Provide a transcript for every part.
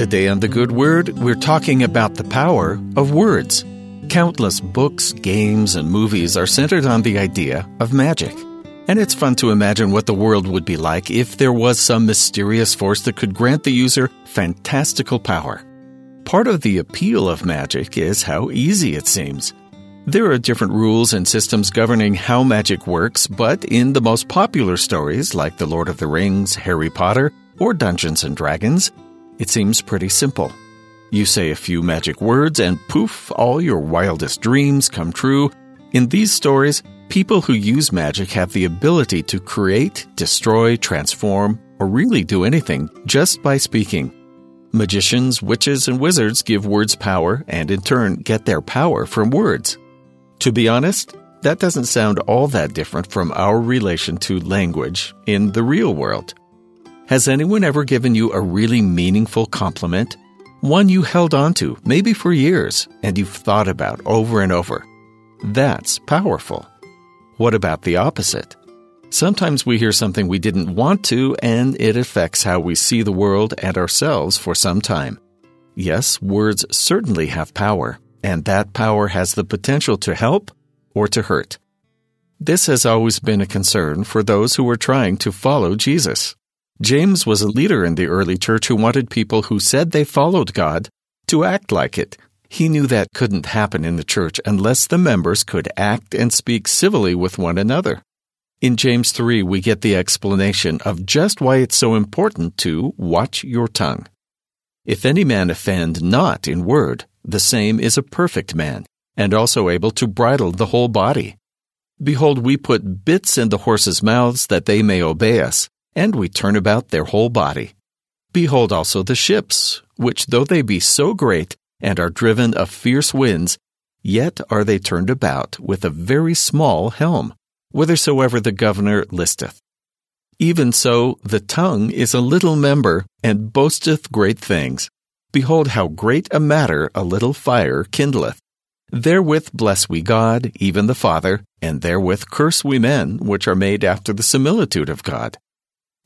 Today on The Good Word, we're talking about the power of words. Countless books, games, and movies are centered on the idea of magic. And it's fun to imagine what the world would be like if there was some mysterious force that could grant the user fantastical power. Part of the appeal of magic is how easy it seems. There are different rules and systems governing how magic works, but in the most popular stories like The Lord of the Rings, Harry Potter, or Dungeons and Dragons, it seems pretty simple. You say a few magic words and poof, all your wildest dreams come true. In these stories, people who use magic have the ability to create, destroy, transform, or really do anything just by speaking. Magicians, witches, and wizards give words power and in turn get their power from words. To be honest, that doesn't sound all that different from our relation to language in the real world. Has anyone ever given you a really meaningful compliment? One you held on to, maybe for years, and you've thought about over and over. That's powerful. What about the opposite? Sometimes we hear something we didn't want to, and it affects how we see the world and ourselves for some time. Yes, words certainly have power, and that power has the potential to help or to hurt. This has always been a concern for those who are trying to follow Jesus. James was a leader in the early church who wanted people who said they followed God to act like it. He knew that couldn't happen in the church unless the members could act and speak civilly with one another. In James 3, we get the explanation of just why it's so important to watch your tongue. If any man offend not in word, the same is a perfect man, and also able to bridle the whole body. Behold, we put bits in the horses' mouths that they may obey us, and we turn about their whole body. Behold also the ships, which though they be so great, and are driven of fierce winds, yet are they turned about with a very small helm, whithersoever the governor listeth. Even so, the tongue is a little member, and boasteth great things. Behold, how great a matter a little fire kindleth. Therewith bless we God, even the Father, and therewith curse we men, which are made after the similitude of God.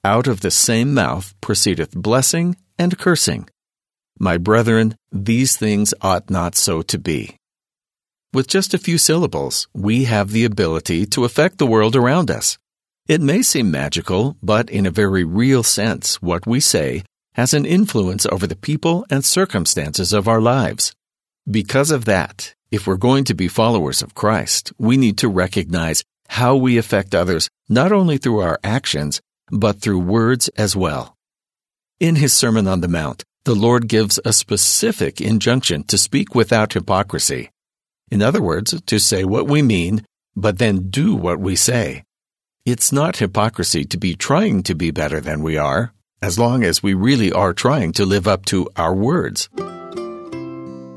Out of the same mouth proceedeth blessing and cursing. My brethren, these things ought not so to be. With just a few syllables, we have the ability to affect the world around us. It may seem magical, but in a very real sense, what we say has an influence over the people and circumstances of our lives. Because of that, if we're going to be followers of Christ, we need to recognize how we affect others not only through our actions, but through words as well. In his Sermon on the Mount, the Lord gives a specific injunction to speak without hypocrisy. In other words, to say what we mean, but then do what we say. It's not hypocrisy to be trying to be better than we are, as long as we really are trying to live up to our words.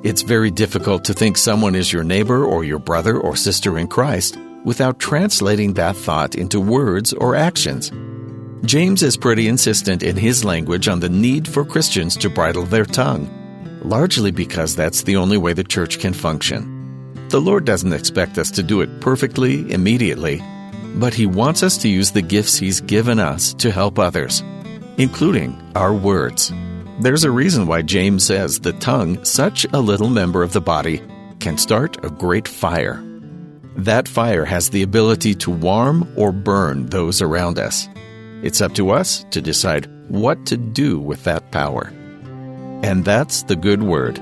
It's very difficult to think someone is your neighbor or your brother or sister in Christ without translating that thought into words or actions. James is pretty insistent in his language on the need for Christians to bridle their tongue, largely because that's the only way the church can function. The Lord doesn't expect us to do it perfectly, immediately, but He wants us to use the gifts He's given us to help others, including our words. There's a reason why James says the tongue, such a little member of the body, can start a great fire. That fire has the ability to warm or burn those around us. It's up to us to decide what to do with that power. And that's the good word.